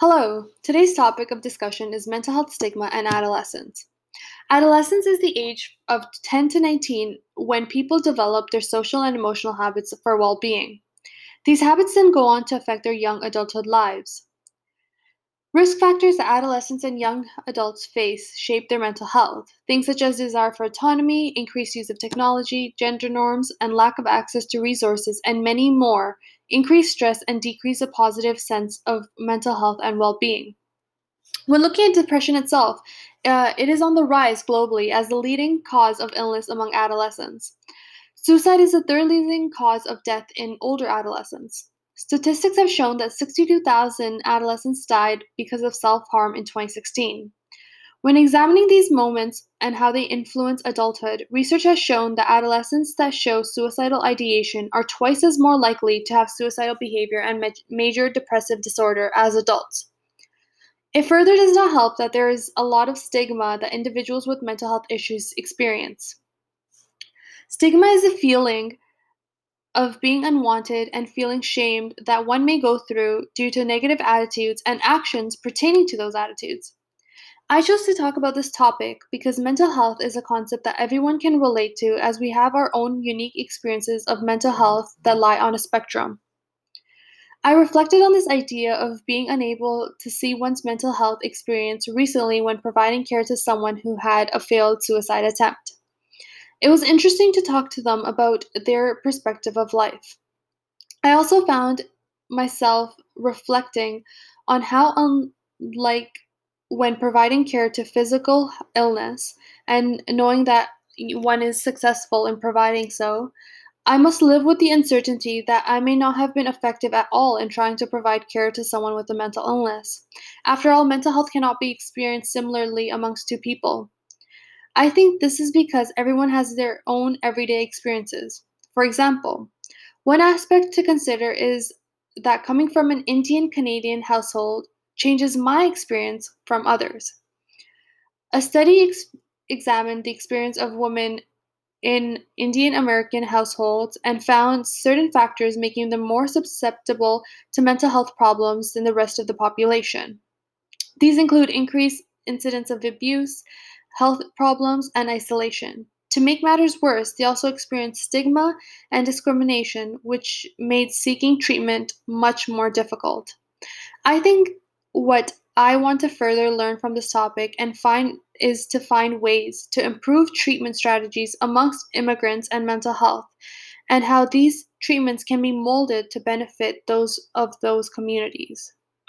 Hello, today's topic of discussion is mental health stigma and adolescence. Adolescence is the age of 10 to 19 when people develop their social and emotional habits for well being. These habits then go on to affect their young adulthood lives. Risk factors that adolescents and young adults face shape their mental health. Things such as desire for autonomy, increased use of technology, gender norms, and lack of access to resources, and many more increase stress, and decrease a positive sense of mental health and well being. When looking at depression itself, uh, it is on the rise globally as the leading cause of illness among adolescents. Suicide is the third leading cause of death in older adolescents. Statistics have shown that 62,000 adolescents died because of self harm in 2016. When examining these moments and how they influence adulthood, research has shown that adolescents that show suicidal ideation are twice as more likely to have suicidal behavior and ma- major depressive disorder as adults. It further does not help that there is a lot of stigma that individuals with mental health issues experience. Stigma is a feeling of being unwanted and feeling shamed that one may go through due to negative attitudes and actions pertaining to those attitudes. I chose to talk about this topic because mental health is a concept that everyone can relate to as we have our own unique experiences of mental health that lie on a spectrum. I reflected on this idea of being unable to see one's mental health experience recently when providing care to someone who had a failed suicide attempt. It was interesting to talk to them about their perspective of life. I also found myself reflecting on how unlike when providing care to physical illness and knowing that one is successful in providing so, I must live with the uncertainty that I may not have been effective at all in trying to provide care to someone with a mental illness. After all, mental health cannot be experienced similarly amongst two people. I think this is because everyone has their own everyday experiences. For example, one aspect to consider is that coming from an Indian Canadian household, changes my experience from others. A study ex- examined the experience of women in Indian American households and found certain factors making them more susceptible to mental health problems than the rest of the population. These include increased incidence of abuse, health problems, and isolation. To make matters worse, they also experienced stigma and discrimination, which made seeking treatment much more difficult. I think what I want to further learn from this topic and find is to find ways to improve treatment strategies amongst immigrants and mental health and how these treatments can be molded to benefit those of those communities.